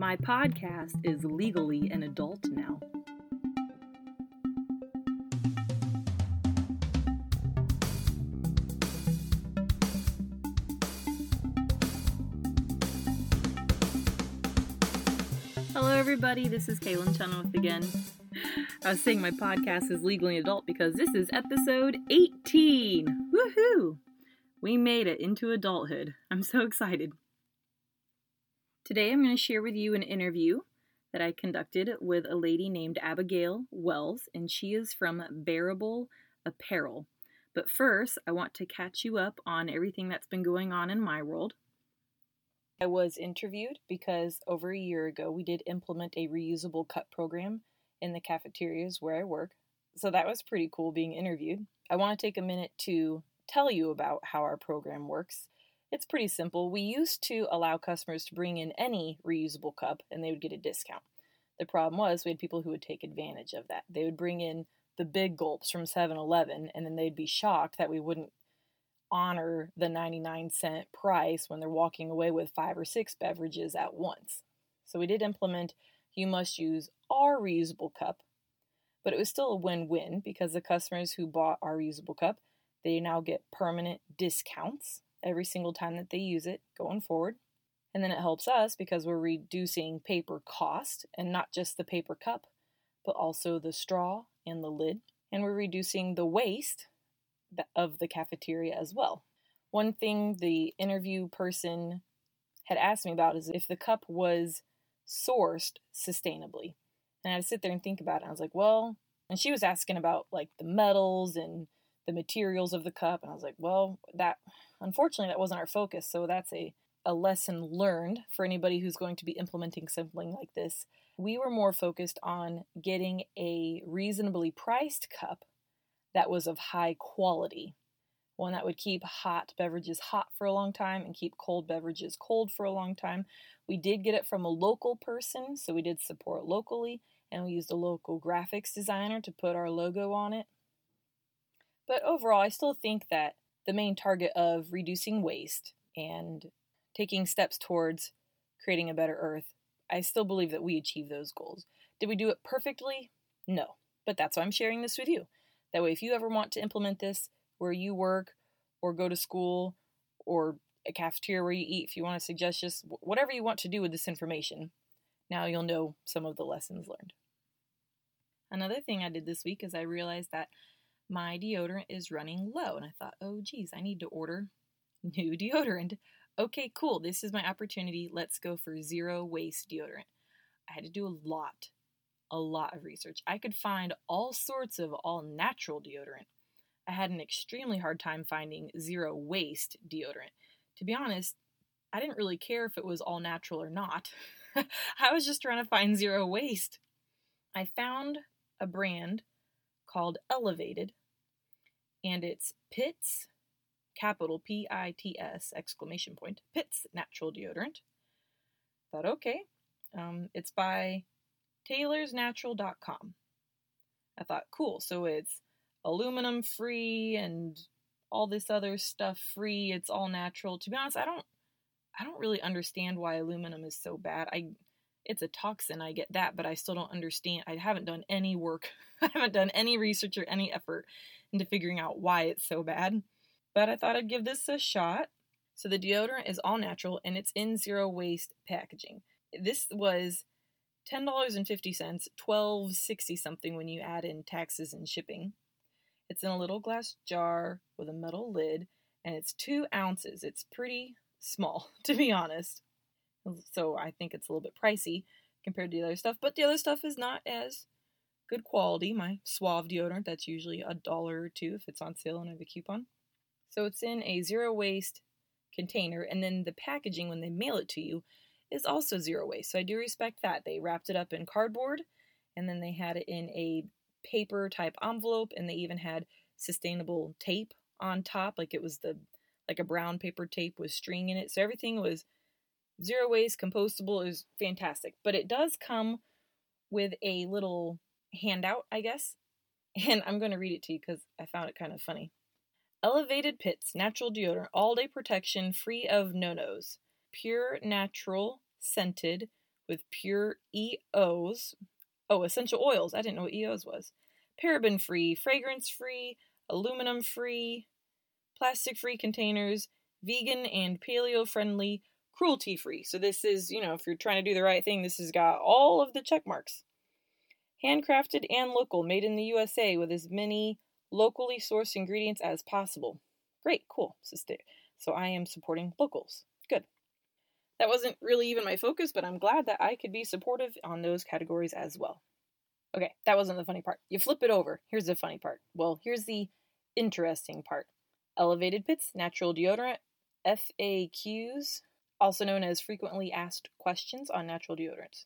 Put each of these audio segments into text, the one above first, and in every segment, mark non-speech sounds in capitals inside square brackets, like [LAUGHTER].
My podcast is legally an adult now. Hello, everybody. This is Kaylin Chenoweth again. I was saying my podcast is legally adult because this is episode 18. Woohoo! We made it into adulthood. I'm so excited. Today I'm going to share with you an interview that I conducted with a lady named Abigail Wells, and she is from Bearable Apparel. But first, I want to catch you up on everything that's been going on in my world. I was interviewed because over a year ago we did implement a reusable cup program in the cafeterias where I work. So that was pretty cool being interviewed. I want to take a minute to tell you about how our program works. It's pretty simple. We used to allow customers to bring in any reusable cup and they would get a discount. The problem was we had people who would take advantage of that. They would bring in the big gulps from 7 Eleven and then they'd be shocked that we wouldn't honor the 99 cent price when they're walking away with five or six beverages at once. So we did implement you must use our reusable cup, but it was still a win win because the customers who bought our reusable cup, they now get permanent discounts every single time that they use it going forward. And then it helps us because we're reducing paper cost and not just the paper cup, but also the straw and the lid. And we're reducing the waste of the cafeteria as well. One thing the interview person had asked me about is if the cup was sourced sustainably. And I had to sit there and think about it. I was like, well, and she was asking about like the metals and the materials of the cup. And I was like, well, that unfortunately that wasn't our focus. So that's a, a lesson learned for anybody who's going to be implementing something like this. We were more focused on getting a reasonably priced cup that was of high quality. One that would keep hot beverages hot for a long time and keep cold beverages cold for a long time. We did get it from a local person, so we did support locally, and we used a local graphics designer to put our logo on it. But overall, I still think that the main target of reducing waste and taking steps towards creating a better earth, I still believe that we achieve those goals. Did we do it perfectly? No. But that's why I'm sharing this with you. That way, if you ever want to implement this where you work or go to school or a cafeteria where you eat, if you want to suggest just whatever you want to do with this information, now you'll know some of the lessons learned. Another thing I did this week is I realized that my deodorant is running low, and I thought, oh, geez, I need to order [LAUGHS] new deodorant. Okay, cool. This is my opportunity. Let's go for zero waste deodorant. I had to do a lot a lot of research. I could find all sorts of all natural deodorant. I had an extremely hard time finding zero waste deodorant. To be honest, I didn't really care if it was all natural or not. [LAUGHS] I was just trying to find zero waste. I found a brand called Elevated, and it's Pits, capital P I T S, exclamation point, Pits Natural Deodorant. Thought, okay, um, it's by taylorsnatural.com. I thought, cool, so it's aluminum free and all this other stuff free. It's all natural. To be honest, I don't I don't really understand why aluminum is so bad. I it's a toxin, I get that, but I still don't understand. I haven't done any work. [LAUGHS] I haven't done any research or any effort into figuring out why it's so bad. But I thought I'd give this a shot. So the deodorant is all natural and it's in zero waste packaging. This was $10.50, 12.60 something when you add in taxes and shipping. It's in a little glass jar with a metal lid, and it's two ounces. It's pretty small, [LAUGHS] to be honest. So I think it's a little bit pricey compared to the other stuff, but the other stuff is not as good quality. My Suave deodorant, that's usually a dollar or two if it's on sale and I have a coupon. So it's in a zero waste container, and then the packaging when they mail it to you is also zero waste. So I do respect that. They wrapped it up in cardboard and then they had it in a paper type envelope and they even had sustainable tape on top like it was the like a brown paper tape with string in it. So everything was zero waste, compostable, is fantastic. But it does come with a little handout, I guess. [LAUGHS] And I'm going to read it to you because I found it kind of funny. Elevated Pits Natural Deodorant, all day protection, free of no nos pure natural scented with pure EOs. Oh, essential oils. I didn't know what EOs was. Paraben free, fragrance free, aluminum free, plastic free containers, vegan and paleo friendly, cruelty free. So this is, you know, if you're trying to do the right thing, this has got all of the check marks. Handcrafted and local, made in the USA with as many locally sourced ingredients as possible. Great, cool. So I am supporting locals. Good. That wasn't really even my focus, but I'm glad that I could be supportive on those categories as well. Okay, that wasn't the funny part. You flip it over. Here's the funny part. Well, here's the interesting part. Elevated pits, natural deodorant, FAQs, also known as frequently asked questions on natural deodorants.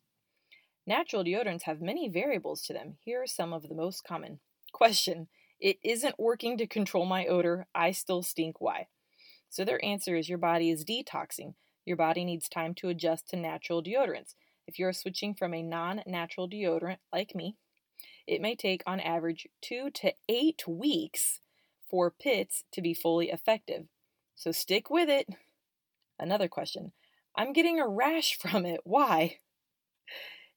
Natural deodorants have many variables to them. Here are some of the most common. Question It isn't working to control my odor. I still stink. Why? So their answer is your body is detoxing. Your body needs time to adjust to natural deodorants. If you're switching from a non natural deodorant like me, it may take on average two to eight weeks for pits to be fully effective. So stick with it. Another question I'm getting a rash [LAUGHS] from it. Why?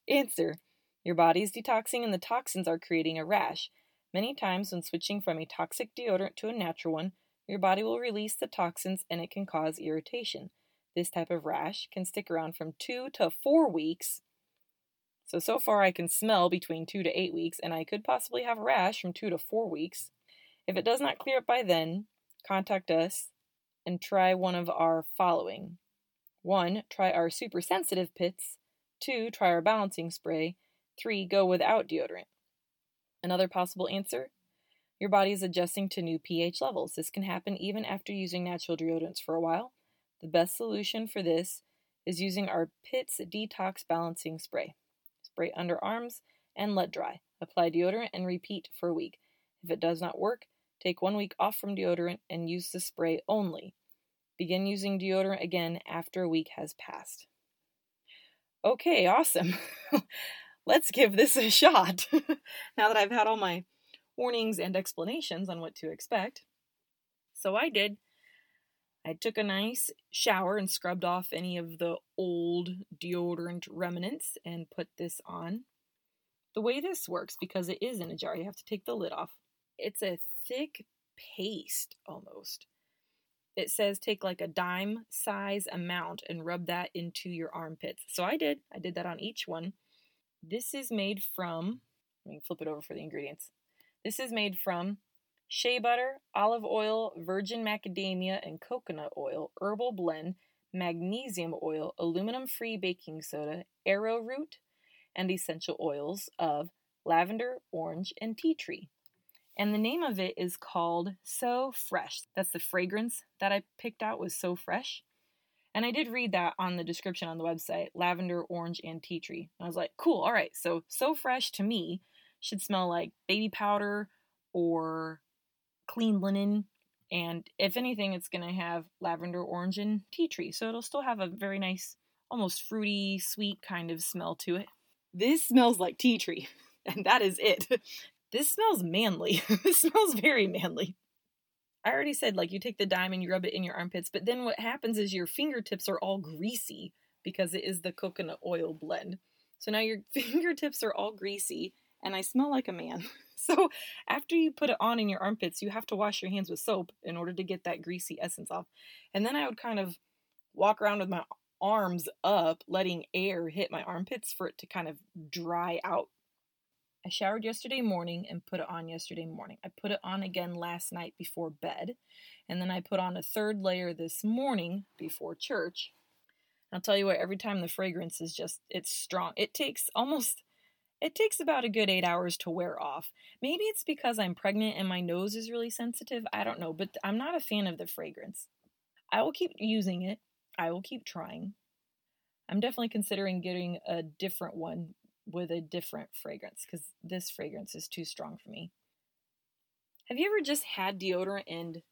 Answer Your body's detoxing and the toxins are creating a rash. Many times, when switching from a toxic deodorant to a natural one, your body will release the toxins and it can cause irritation. This type of rash can stick around from two to four weeks. So, so far I can smell between two to eight weeks, and I could possibly have a rash from two to four weeks. If it does not clear up by then, contact us and try one of our following. 1. Try our super sensitive pits. 2. Try our balancing spray. 3. Go without deodorant. Another possible answer your body is adjusting to new pH levels. This can happen even after using natural deodorants for a while. The best solution for this is using our PITS Detox Balancing Spray. Spray underarms and let dry. Apply deodorant and repeat for a week. If it does not work, Take one week off from deodorant and use the spray only. Begin using deodorant again after a week has passed. Okay, awesome. [LAUGHS] Let's give this a shot. [LAUGHS] now that I've had all my warnings and explanations on what to expect. So I did. I took a nice shower and scrubbed off any of the old deodorant remnants and put this on. The way this works, because it is in a jar, you have to take the lid off. It's a thick paste almost. It says take like a dime size amount and rub that into your armpits. So I did. I did that on each one. This is made from, let me flip it over for the ingredients. This is made from shea butter, olive oil, virgin macadamia, and coconut oil, herbal blend, magnesium oil, aluminum free baking soda, arrowroot, and essential oils of lavender, orange, and tea tree. And the name of it is called So Fresh. That's the fragrance that I picked out was So Fresh. And I did read that on the description on the website lavender, orange, and tea tree. And I was like, cool, all right. So, So Fresh to me should smell like baby powder or clean linen. And if anything, it's going to have lavender, orange, and tea tree. So it'll still have a very nice, almost fruity, sweet kind of smell to it. This smells like tea tree, [LAUGHS] and that is it. [LAUGHS] This smells manly. [LAUGHS] this smells very manly. I already said, like, you take the dime and you rub it in your armpits, but then what happens is your fingertips are all greasy because it is the coconut oil blend. So now your [LAUGHS] fingertips are all greasy, and I smell like a man. [LAUGHS] So after you put it on in your armpits, you have to wash your hands with soap in order to get that greasy essence off. And then I would kind of walk around with my arms up, letting air hit my armpits for it to kind of dry out I showered yesterday morning and put it on yesterday morning. I put it on again last night before bed, and then I put on a third layer this morning before church. I'll tell you what, every time the fragrance is just, it's strong. It takes almost, it takes about a good eight hours to wear off. Maybe it's because I'm pregnant and my nose is really sensitive. I don't know, but I'm not a fan of the fragrance. I will keep using it, I will keep trying. I'm definitely considering getting a different one with a different fragrance because this fragrance is too strong for me. Have you ever just had deodorant and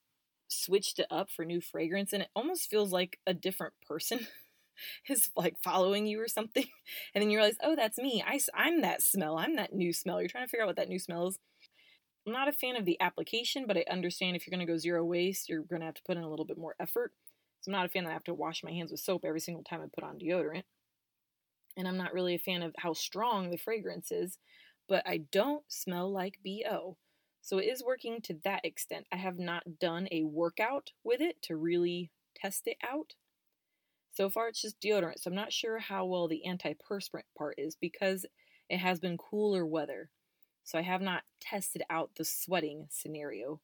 switched it up for new fragrance and it almost feels like a different person [LAUGHS] is like following you or something? [LAUGHS] And then you realize oh that's me. I, i'm that smell. I'm that new smell. You're trying to figure out what that new smell is. I'm not a fan of the application but i understand if you're going to go zero waste you're going to have to put in a little bit more effort. So i'm not a fan that i have to wash my hands with soap every single time i put on deodorant and I'm not really a fan of how strong the fragrance is, but I don't smell like BO. So it is working to that extent. I have not done a workout with it to really test it out. So far, it's just deodorant, so I'm not sure how well the antiperspirant part is because it has been cooler weather. So I have not tested out the sweating scenario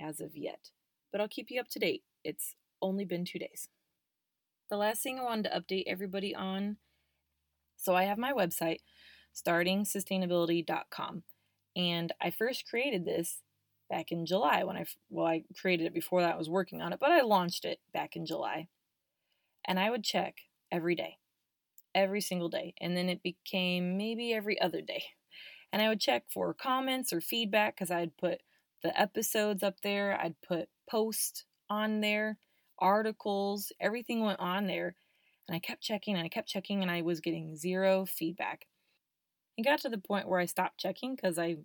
as of yet. But I'll keep you up to date. It's only been two days. The last thing I wanted to update everybody on so I have my website, startingsustainability.com. And I first created this back in July when I, well, I created it before that I was working on it, but I launched it back in July. And I would check every day, every single day. And then it became maybe every other day. And I would check for comments or feedback because I'd put the episodes up there, I'd put posts on there, articles, everything went on there. And I kept checking and I kept checking and I was getting zero feedback. It got to the point where I stopped checking because I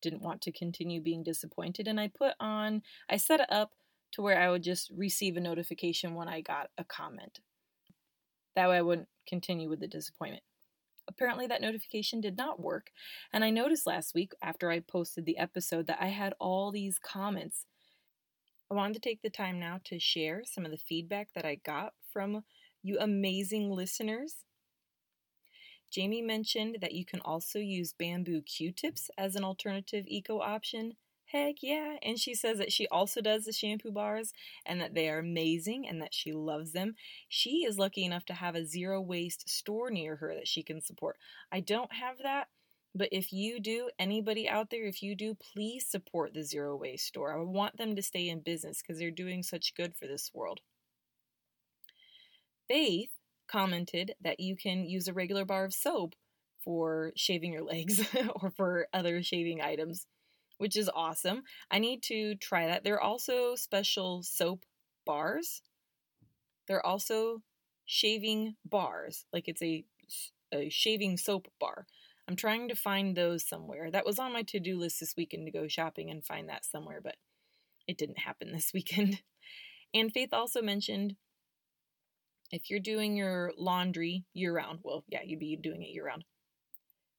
didn't want to continue being disappointed. And I put on, I set it up to where I would just receive a notification when I got a comment. That way I wouldn't continue with the disappointment. Apparently, that notification did not work. And I noticed last week after I posted the episode that I had all these comments. I wanted to take the time now to share some of the feedback that I got from you amazing listeners. Jamie mentioned that you can also use bamboo q tips as an alternative eco option. Heck yeah. And she says that she also does the shampoo bars and that they are amazing and that she loves them. She is lucky enough to have a zero waste store near her that she can support. I don't have that, but if you do, anybody out there, if you do, please support the zero waste store. I want them to stay in business because they're doing such good for this world. Faith commented that you can use a regular bar of soap for shaving your [LAUGHS] legs or for other shaving items, which is awesome. I need to try that. There are also special soap bars. There are also shaving bars, like it's a, a shaving soap bar. I'm trying to find those somewhere. That was on my to do list this weekend to go shopping and find that somewhere, but it didn't happen this [LAUGHS] weekend. And Faith also mentioned if you're doing your laundry year round, well, yeah, you'd be doing it year round.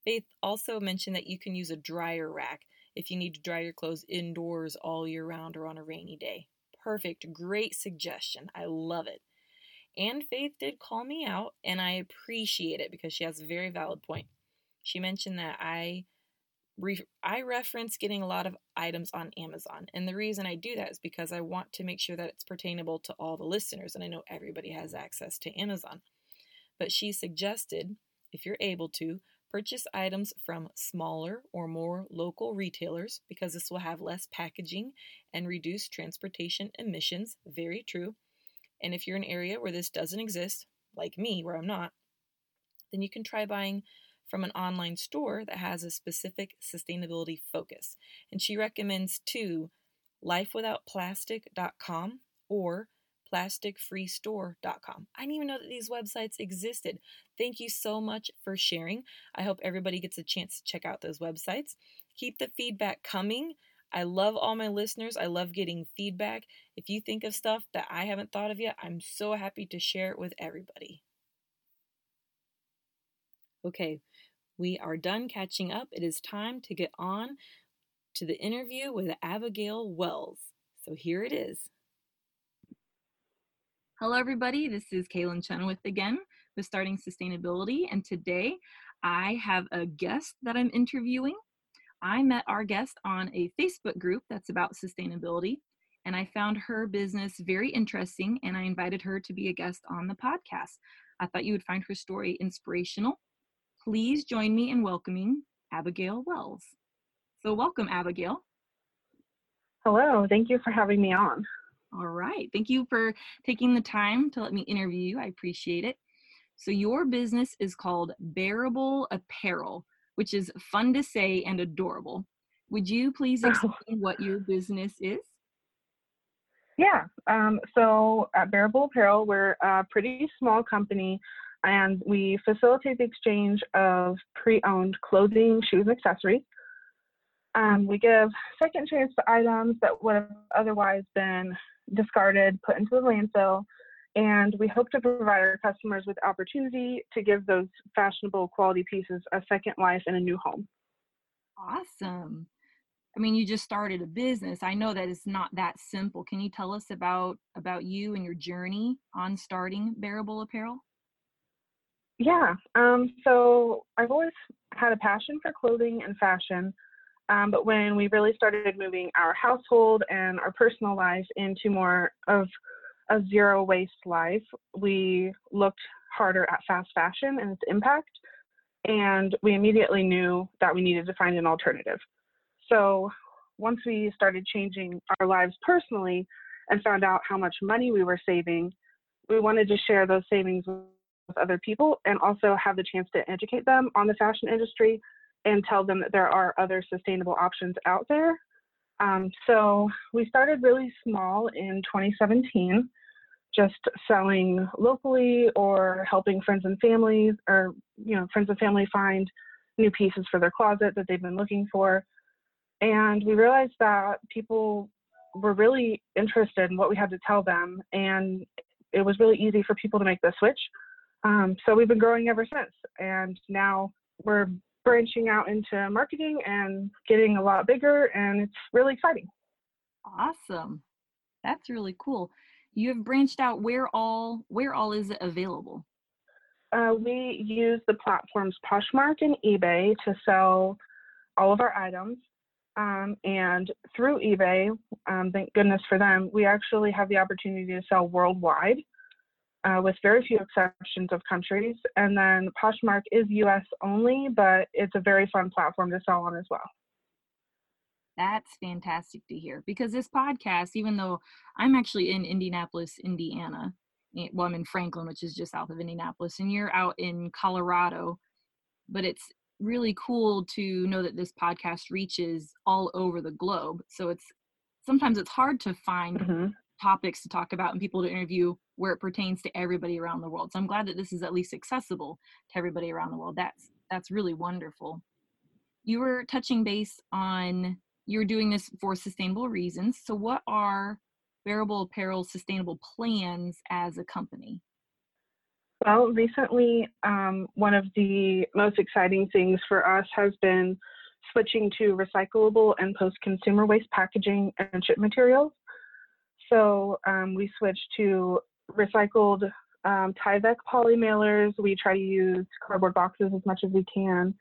Faith also mentioned that you can use a dryer rack if you need to dry your clothes indoors all year round or on a rainy day. Perfect. Great suggestion. I love it. And Faith did call me out, and I appreciate it because she has a very valid point. She mentioned that I re- I reference getting a lot of items on Amazon. And the reason I do that is because I want to make sure that it's pertainable to all the listeners. And I know everybody has access to Amazon. But she suggested, if you're able to, purchase items from smaller or more local retailers because this will have less packaging and reduce transportation emissions. Very true. And if you're in an area where this doesn't exist, like me, where I'm not, then you can try buying from an online store that has a specific sustainability focus. And she recommends two lifewithoutplastic.com or plasticfreestore.com. I didn't even know that these websites existed. Thank you so much for sharing. I hope everybody gets a chance to check out those websites. Keep the feedback coming. I love all my listeners. I love getting feedback. If you think of stuff that I haven't thought of yet, I'm so happy to share it with everybody. Okay, we are done catching up. It is time to get on to the interview with Abigail Wells. So here it is. Hello, everybody. This is Kaylin Chenoweth again with Starting Sustainability. And today I have a guest that I'm interviewing. I met our guest on a Facebook group that's about sustainability, and I found her business very interesting, and I invited her to be a guest on the podcast. I thought you would find her story inspirational Please join me in welcoming Abigail Wells. So, welcome, Abigail. Hello, thank you for having me on. All right, thank you for taking the time to let me interview you. I appreciate it. So, your business is called Bearable Apparel, which is fun to say and adorable. Would you please [LAUGHS] explain oh. what your business is? Yeah, um, so at Bearable Apparel, we're a pretty small company and we facilitate the exchange of pre-owned clothing, shoes, and accessories. Um, we give second chance to items that would have otherwise been discarded, put into the landfill, And we hope to provide our customers with opportunity to give those fashionable quality pieces a second life in a new home. Awesome. I mean, you just started a business. I know that it's not that simple. Can you tell us about about you and your journey on starting Bearable Apparel? Yeah. Um, so I've always had a passion for clothing and fashion. Um, but when we really started moving our household and our personal life into more of a zero waste life, we looked harder at fast fashion and its impact. And we immediately knew that we needed to find an alternative. So once we started changing our lives personally and found out how much money we were saving, we wanted to share those savings with other people and also have the chance to educate them on the fashion industry and tell them that there are other sustainable options out there. Um, so we started really small in 2017, just selling locally or helping friends and families or, you know, friends and family find new pieces for their closet that they've been looking for. And we realized that people were really interested in what we had to tell them. And it was really easy for people to make the switch. Um, so we've been growing ever since. And now we're branching out into marketing and getting a lot bigger, and it's really exciting. Awesome. That's really cool. You have branched out. Where all where all is it available? Uh, we use the platforms Poshmark and eBay to sell all of our items. Um, and through eBay, um, thank goodness for them, we actually have the opportunity to sell worldwide uh, with very few exceptions of countries. And then Poshmark is US only, but it's a very fun platform to sell on as well. That's fantastic to hear because this podcast, even though I'm actually in Indianapolis, Indiana, eh, well, I'm in Franklin, which is just south of Indianapolis, and you're out in Colorado, but it's really cool to know that this podcast reaches all over the globe. So it's sometimes it's hard to find mm-hmm. topics to talk about and people to interview where it pertains to everybody around the world. So I'm glad that this is at least accessible to everybody around the world. That's that's really wonderful. You were touching base on you're doing this for sustainable reasons. So what are Bearable Apparel sustainable plans as a company? Well, recently, um, one of the most exciting things for us has been switching to recyclable and post consumer waste packaging and chip materials. So um, we switched to recycled um, Tyvek poly mailers. We try to use cardboard boxes as much as we can.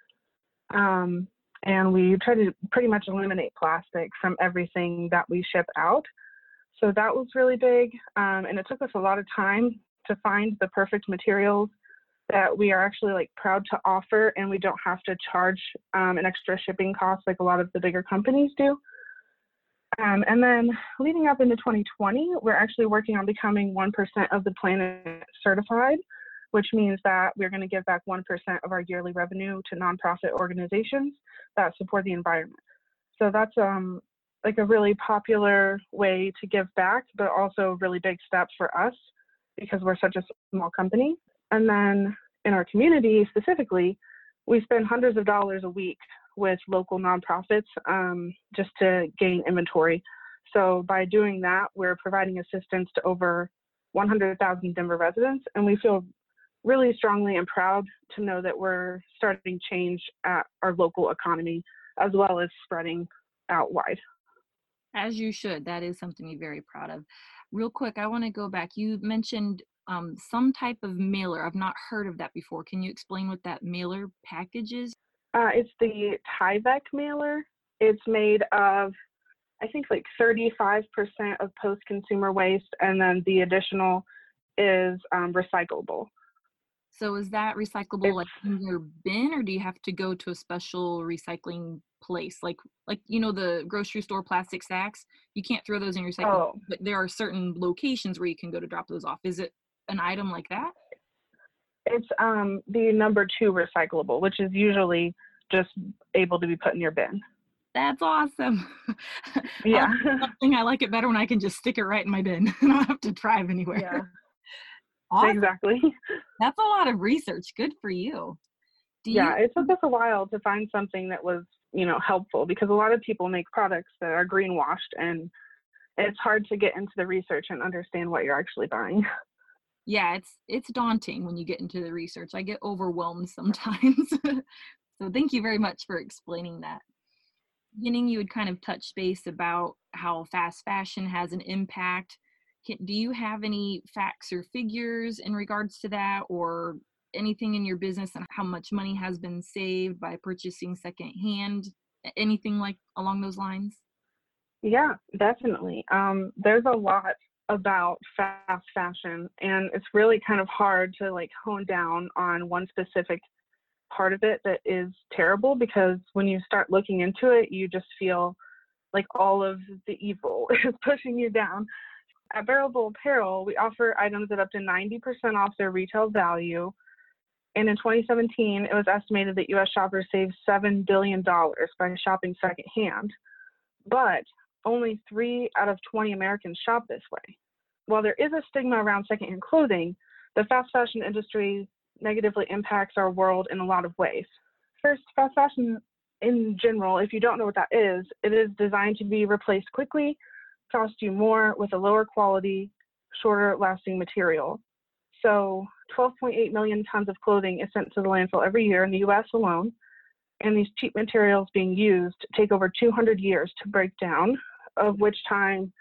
Um, and we try to pretty much eliminate plastic from everything that we ship out. So that was really big. Um, and it took us a lot of time to find the perfect materials that we are actually like proud to offer and we don't have to charge um, an extra shipping cost like a lot of the bigger companies do. Um, and then leading up into 2020, we're actually working on becoming 1% for the Planet certified, which means that we're going to give back 1% of our yearly revenue to nonprofit organizations that support the environment. So that's um, like a really popular way to give back, but also a really big step for us because we're such a small company. And then in our community specifically, we spend hundreds of dollars a week with local nonprofits um, just to gain inventory. So by doing that, we're providing assistance to over 100,000 Denver residents, and we feel really strongly and proud to know that we're starting change at our local economy as well as spreading out wide. As you should. That is something you're very proud of. Real quick, I want to go back. You mentioned um, some type of mailer. I've not heard of that before. Can you explain what that mailer package is? Uh, it's the Tyvek mailer. It's made of, I think, like 35% of post consumer waste, and then the additional is um, recyclable. So is that recyclable it's, like in your bin, or do you have to go to a special recycling place, like like you know the grocery store plastic sacks? You can't throw those in your recycling, oh. but there are certain locations where you can go to drop those off. Is it an item like that? It's um, the number two recyclable, which is usually just able to be put in your bin. That's awesome. [LAUGHS] Yeah. I like it better when I can just stick it right in my bin. and [LAUGHS] I don't have to drive anywhere. Yeah. [LAUGHS] Awesome. Exactly. That's a lot of research. Good for you. you. Yeah, it took us a while to find something that was, you know, helpful because a lot of people make products that are greenwashed and it's hard to get into the research and understand what you're actually buying. Yeah, it's it's daunting when you get into the research. I get overwhelmed [LAUGHS] sometimes. so thank you very much for explaining that. Beginning, you would kind of touch base about how fast fashion has an impact. Can, do you have any facts or figures in regards to that, or anything in your business and how much money has been saved by purchasing secondhand? Anything like along those lines? Yeah, definitely. Um, there's a lot about fast fashion, and it's really kind of hard to like hone down on one specific part of it that is terrible because when you start looking into it, you just feel like all of the evil [LAUGHS] is pushing you down. At Bearable Apparel, we offer items at up to 90% off their retail value. And in 2017, it was estimated that US shoppers saved $7 billion by shopping secondhand. But only three out of 20 Americans shop this way. While there is a stigma around secondhand clothing, the fast fashion industry negatively impacts our world in a lot of ways. First, fast fashion in general, if you don't know what that is, it is designed to be replaced quickly, cost you more with a lower quality, shorter lasting material. So 12.8 million tons of clothing is sent to the landfill every year in the US alone, and these cheap materials being used take over 200 years to break down, of which time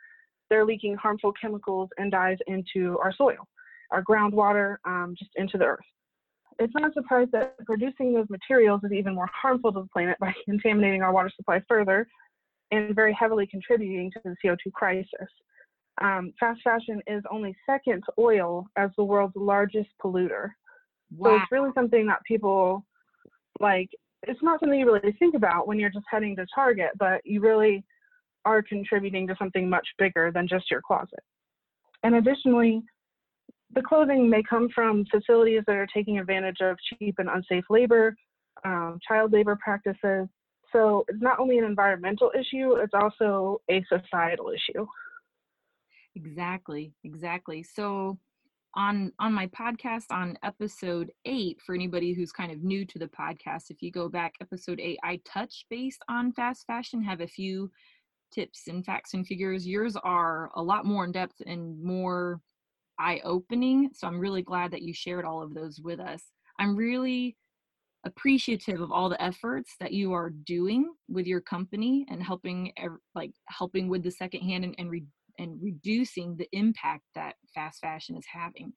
they're leaking harmful chemicals and dyes into our soil, our groundwater, um, just into the earth. It's not a surprise that producing those materials is even more harmful to the planet by [LAUGHS] contaminating our water supply further and very heavily contributing to the CO2 crisis. Um, fast fashion is only second to oil as the world's largest polluter. Wow. So it's really something that people like. It's not something you really think about when you're just heading to Target, but you really are contributing to something much bigger than just your closet. And additionally, the clothing may come from facilities that are taking advantage of cheap and unsafe labor, um, child labor practices. So it's not only an environmental issue, it's also a societal issue. Exactly, exactly. So on on my podcast on episode 8 for anybody who's kind of new to the podcast if you go back episode 8 I touch based on fast fashion have a few tips and facts and figures. Yours are a lot more in depth and more eye opening. So I'm really glad that you shared all of those with us. I'm really appreciative of all the efforts that you are doing with your company and helping like helping with the secondhand and and, re, and reducing the impact that fast fashion is having.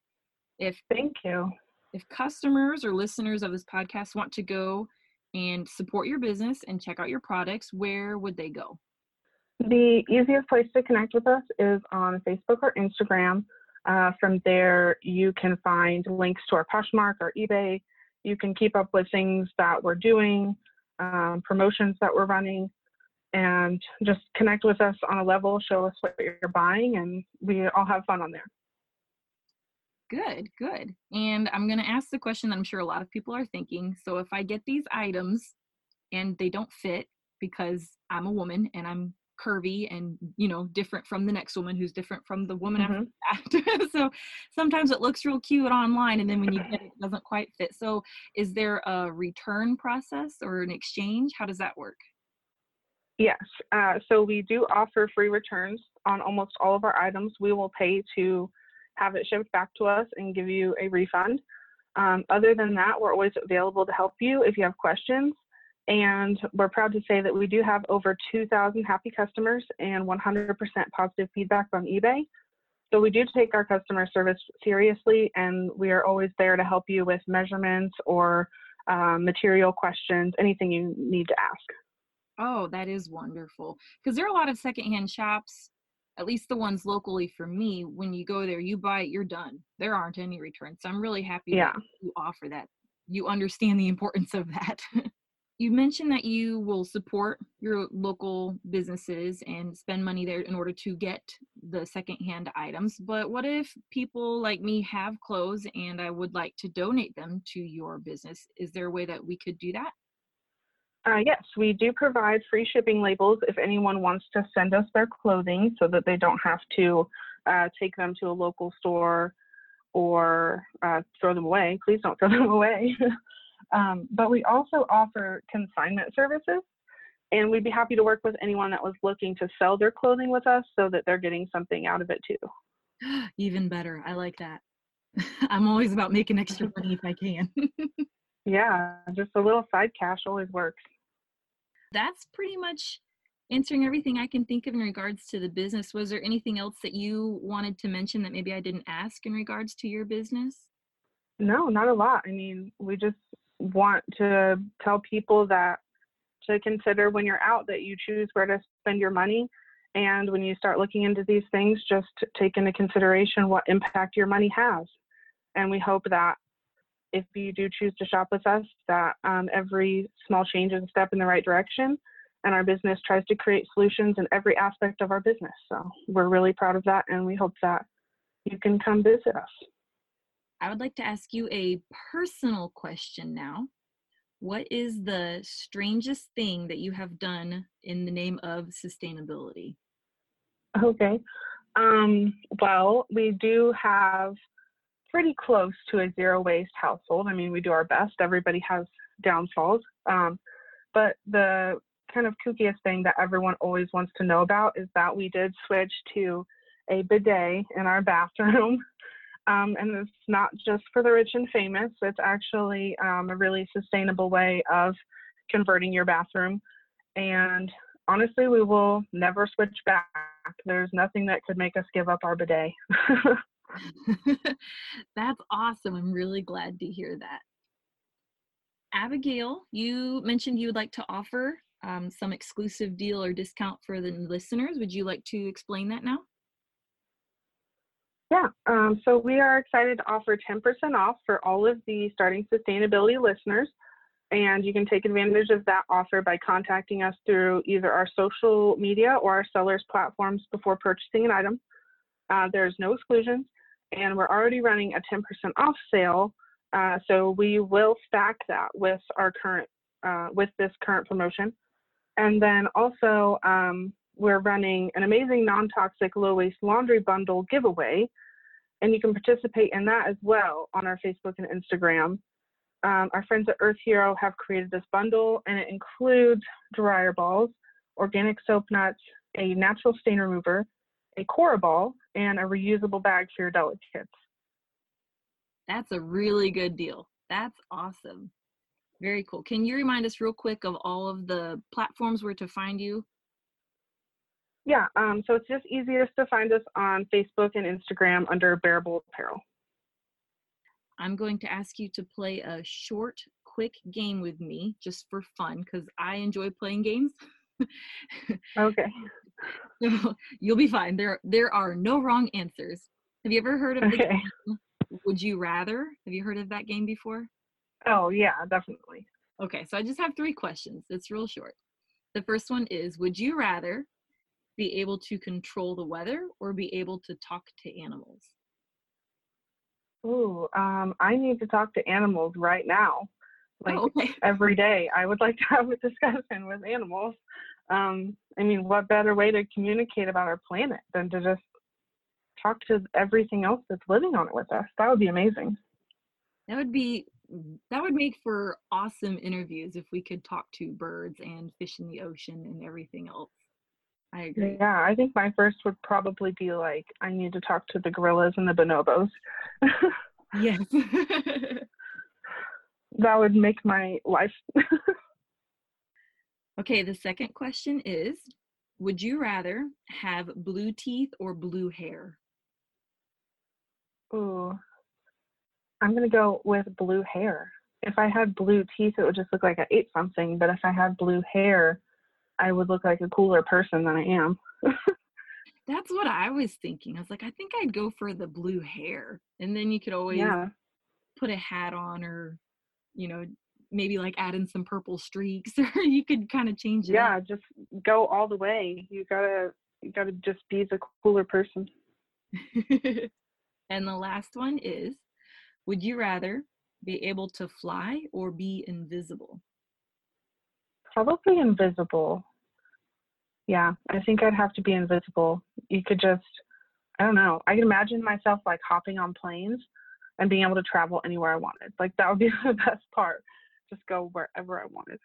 If thank you. If customers or listeners of this podcast want to go and support your business and check out your products, where would they go? The easiest place to connect with us is on Facebook or Instagram. Uh, from there, you can find links to our Poshmark or eBay. You can keep up with things that we're doing, um, promotions that we're running, and just connect with us on a level, show us what you're buying, and we all have fun on there. Good, good. And I'm going to ask the question that I'm sure a lot of people are thinking. So if I get these items and they don't fit because I'm a woman and I'm curvy and you know different from the next woman who's different from the woman mm-hmm. after that. [LAUGHS] So sometimes it looks real cute online and then when you get it, it doesn't quite fit. So is there a return process or an exchange? How does that work? Yes uh, so we do offer free returns on almost all of our items. We will pay to have it shipped back to us and give you a refund. Um, other than that we're always available to help you if you have questions and we're proud to say that we do have over 2,000 happy customers and 100% positive feedback from eBay. So we do take our customer service seriously, and we are always there to help you with measurements or um, material questions, anything you need to ask. Oh, that is wonderful. Because there are a lot of secondhand shops, at least the ones locally for me. When you go there, you buy it, you're done. There aren't any returns. So I'm really happy yeah. that you offer that. You understand the importance of that. [LAUGHS] you mentioned that you will support your local businesses and spend money there in order to get the secondhand items. But what if people like me have clothes and I would like to donate them to your business? Is there a way that we could do that? Uh, yes, we do provide free shipping labels if anyone wants to send us their clothing so that they don't have to uh, take them to a local store or uh, throw them away. Please don't throw [LAUGHS] them away. Um, but we also offer consignment services, and we'd be happy to work with anyone that was looking to sell their clothing with us so that they're getting something out of it too. [GASPS] Even better. I like that. [LAUGHS] I'm always about making extra [LAUGHS] money if I can. [LAUGHS] yeah, just a little side cash always works. That's pretty much answering everything I can think of in regards to the business. Was there anything else that you wanted to mention that maybe I didn't ask in regards to your business? No, not a lot. I mean, we just want to tell people that to consider when you're out that you choose where to spend your money. And when you start looking into these things, just take into consideration what impact your money has. And we hope that if you do choose to shop with us, that um, every small change is a step in the right direction. And our business tries to create solutions in every aspect of our business. So we're really proud of that. And we hope that you can come visit us. I would like to ask you a personal question now. What is the strangest thing that you have done in the name of sustainability? Okay. Um, well, we do have pretty close to a zero waste household. I mean, we do our best. Everybody has downfalls. Um, but the kind of kookiest thing that everyone always wants to know about is that we did switch to a bidet in our bathroom. [LAUGHS] Um, and it's not just for the rich and famous, it's actually um, a really sustainable way of converting your bathroom. And honestly, we will never switch back. There's nothing that could make us give up our bidet. [LAUGHS] [LAUGHS] That's awesome. I'm really glad to hear that. Abigail, you mentioned you would like to offer um, some exclusive deal or discount for the listeners. Would you like to explain that now? Yeah, um, so we are excited to offer 10% off for all of the Starting Sustainability listeners. And you can take advantage of that offer by contacting us through either our social media or our sellers platforms before purchasing an item. Uh, there's no exclusions, and we're already running a 10% off sale. Uh, so we will stack that with our current, uh, with this current promotion. And then also, um, we're running an amazing non-toxic low waste laundry bundle giveaway and you can participate in that as well on our facebook and instagram. Um, our friends at EarthHero have created this bundle and it includes dryer balls organic soap nuts a natural stain remover a Cora ball and a reusable bag for your deli kits. That's a really good deal. That's awesome. Very cool. Can you remind us real quick of all of the platforms where to find you yeah, um, so it's just easiest to find us on Facebook and Instagram under Bearable Apparel. I'm going to ask you to play a short, quick game with me just for fun because I enjoy playing games. [LAUGHS] okay. you'll be fine. There there are no wrong answers. Have you ever heard of the okay. game Would You Rather? Have you heard of that game before? Oh, yeah, definitely. Okay, so I just have three questions. It's real short. The first one is Would you rather be able to control the weather or be able to talk to animals? Ooh, um, I need to talk to animals right now. Like oh, okay. every day, I would [LAUGHS] like to have a discussion with animals. Um, I mean, what better way to communicate about our planet than to just talk to everything else that's living on it with us? That would be amazing. That would be that would make for awesome interviews if we could talk to birds and fish in the ocean and everything else. I agree. Yeah, I think my first would probably be like, I need to talk to the gorillas and the bonobos. [LAUGHS] yes. that would make my life. [LAUGHS] okay, the second question is Would you rather have blue teeth or blue hair? Ooh, I'm going to go with blue hair. If I had blue teeth, it would just look like I ate something. But if I had blue hair, I would look like a cooler person than I am. [LAUGHS] That's what I was thinking. I was like, I think I'd go for the blue hair. And then you could always yeah. put a hat on or, you know, maybe like add in some purple streaks [LAUGHS] or you could kind of change it. Yeah, up. just go all the way. You gotta you gotta just be the cooler person. [LAUGHS] and the last one is would you rather be able to fly or be invisible? Probably invisible. Yeah, I think I'd have to be invisible. You could just, I don't know. I can imagine myself like hopping on planes and being able to travel anywhere I wanted. Like that would be [LAUGHS] the best part. Just go wherever I wanted.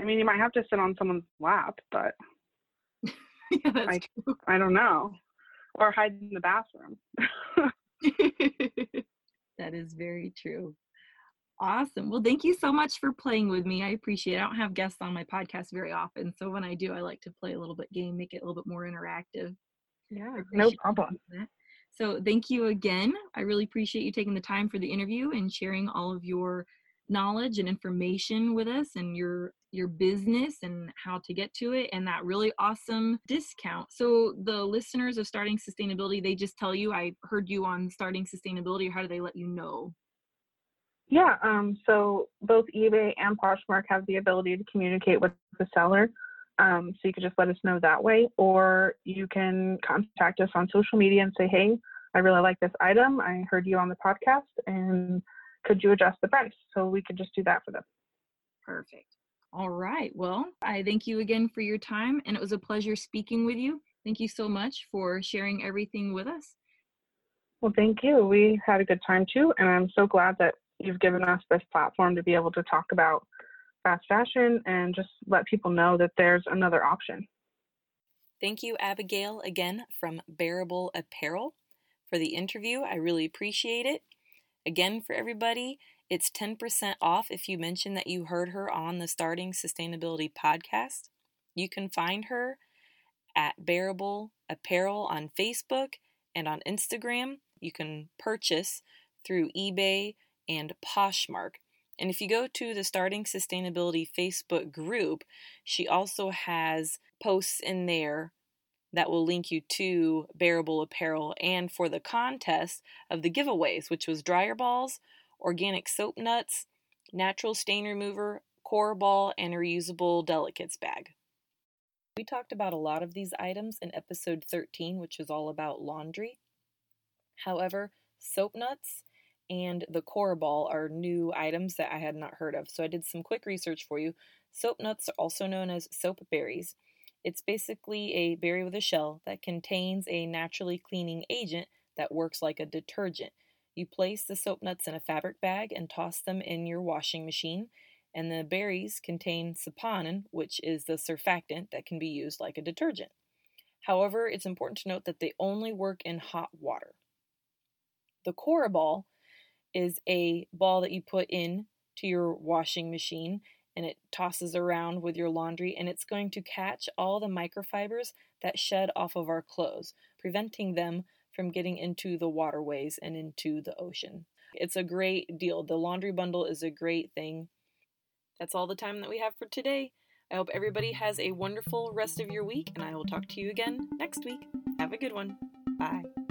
I mean, you might have to sit on someone's lap, but [LAUGHS] yeah, I, [LAUGHS] I don't know. Or hide in the bathroom. that is very true. Awesome. Well, thank you so much for playing with me. I appreciate it. I don't have guests on my podcast very often. So when I do, I like to play a little bit game, make it a little bit more interactive. Yeah, no problem. So thank you again. I really appreciate you taking the time for the interview and sharing all of your knowledge and information with us and your your business and how to get to it and that really awesome discount. So the listeners of Starting Sustainability, they just tell you I heard you on Starting Sustainability or how do they let you know? Yeah, um, so both eBay and Poshmark have the ability to communicate with the seller. Um, so you could just let us know that way, or you can contact us on social media and say, hey, I really like this item. I heard you on the podcast, and could you adjust the price? So we could just do that for them. Perfect. All right. Well, I thank you again for your time, and it was a pleasure speaking with you. Thank you so much for sharing everything with us. Well, thank you. We had a good time too, and I'm so glad that you've given us this platform to be able to talk about fast fashion and just let people know that there's another option. Thank you, Abigail, again from Bearable Apparel for the interview. I really appreciate it. Again, for everybody, it's 10% off if you mention that you heard her on the Starting Sustainability podcast. You can find her at Bearable Apparel on Facebook and on Instagram. You can purchase through eBay and Poshmark. And if you go to the Starting Sustainability Facebook group, she also has posts in there that will link you to Bearable Apparel and for the contest of the giveaways, which was dryer balls, organic soap nuts, natural stain remover, Cora Ball, and a reusable delicates bag. We talked about a lot of these items in episode 13, which is all about laundry. However, soap nuts and the Cora Ball are new items that I had not heard of. So I did some quick research for you. Soap nuts are also known as soap berries. It's basically a berry with a shell that contains a naturally cleaning agent that works like a detergent. You place the soap nuts in a fabric bag and toss them in your washing machine, and the berries contain saponin, which is the surfactant that can be used like a detergent. However, it's important to note that they only work in hot water. The Cora Ball is a ball that you put in to your washing machine and it tosses around with your laundry and it's going to catch all the microfibers that shed off of our clothes, preventing them from getting into the waterways and into the ocean. It's a great deal. The laundry bundle is a great thing. That's all the time that we have for today. I hope everybody has a wonderful rest of your week, and I will talk to you again next week. Have a good one. Bye.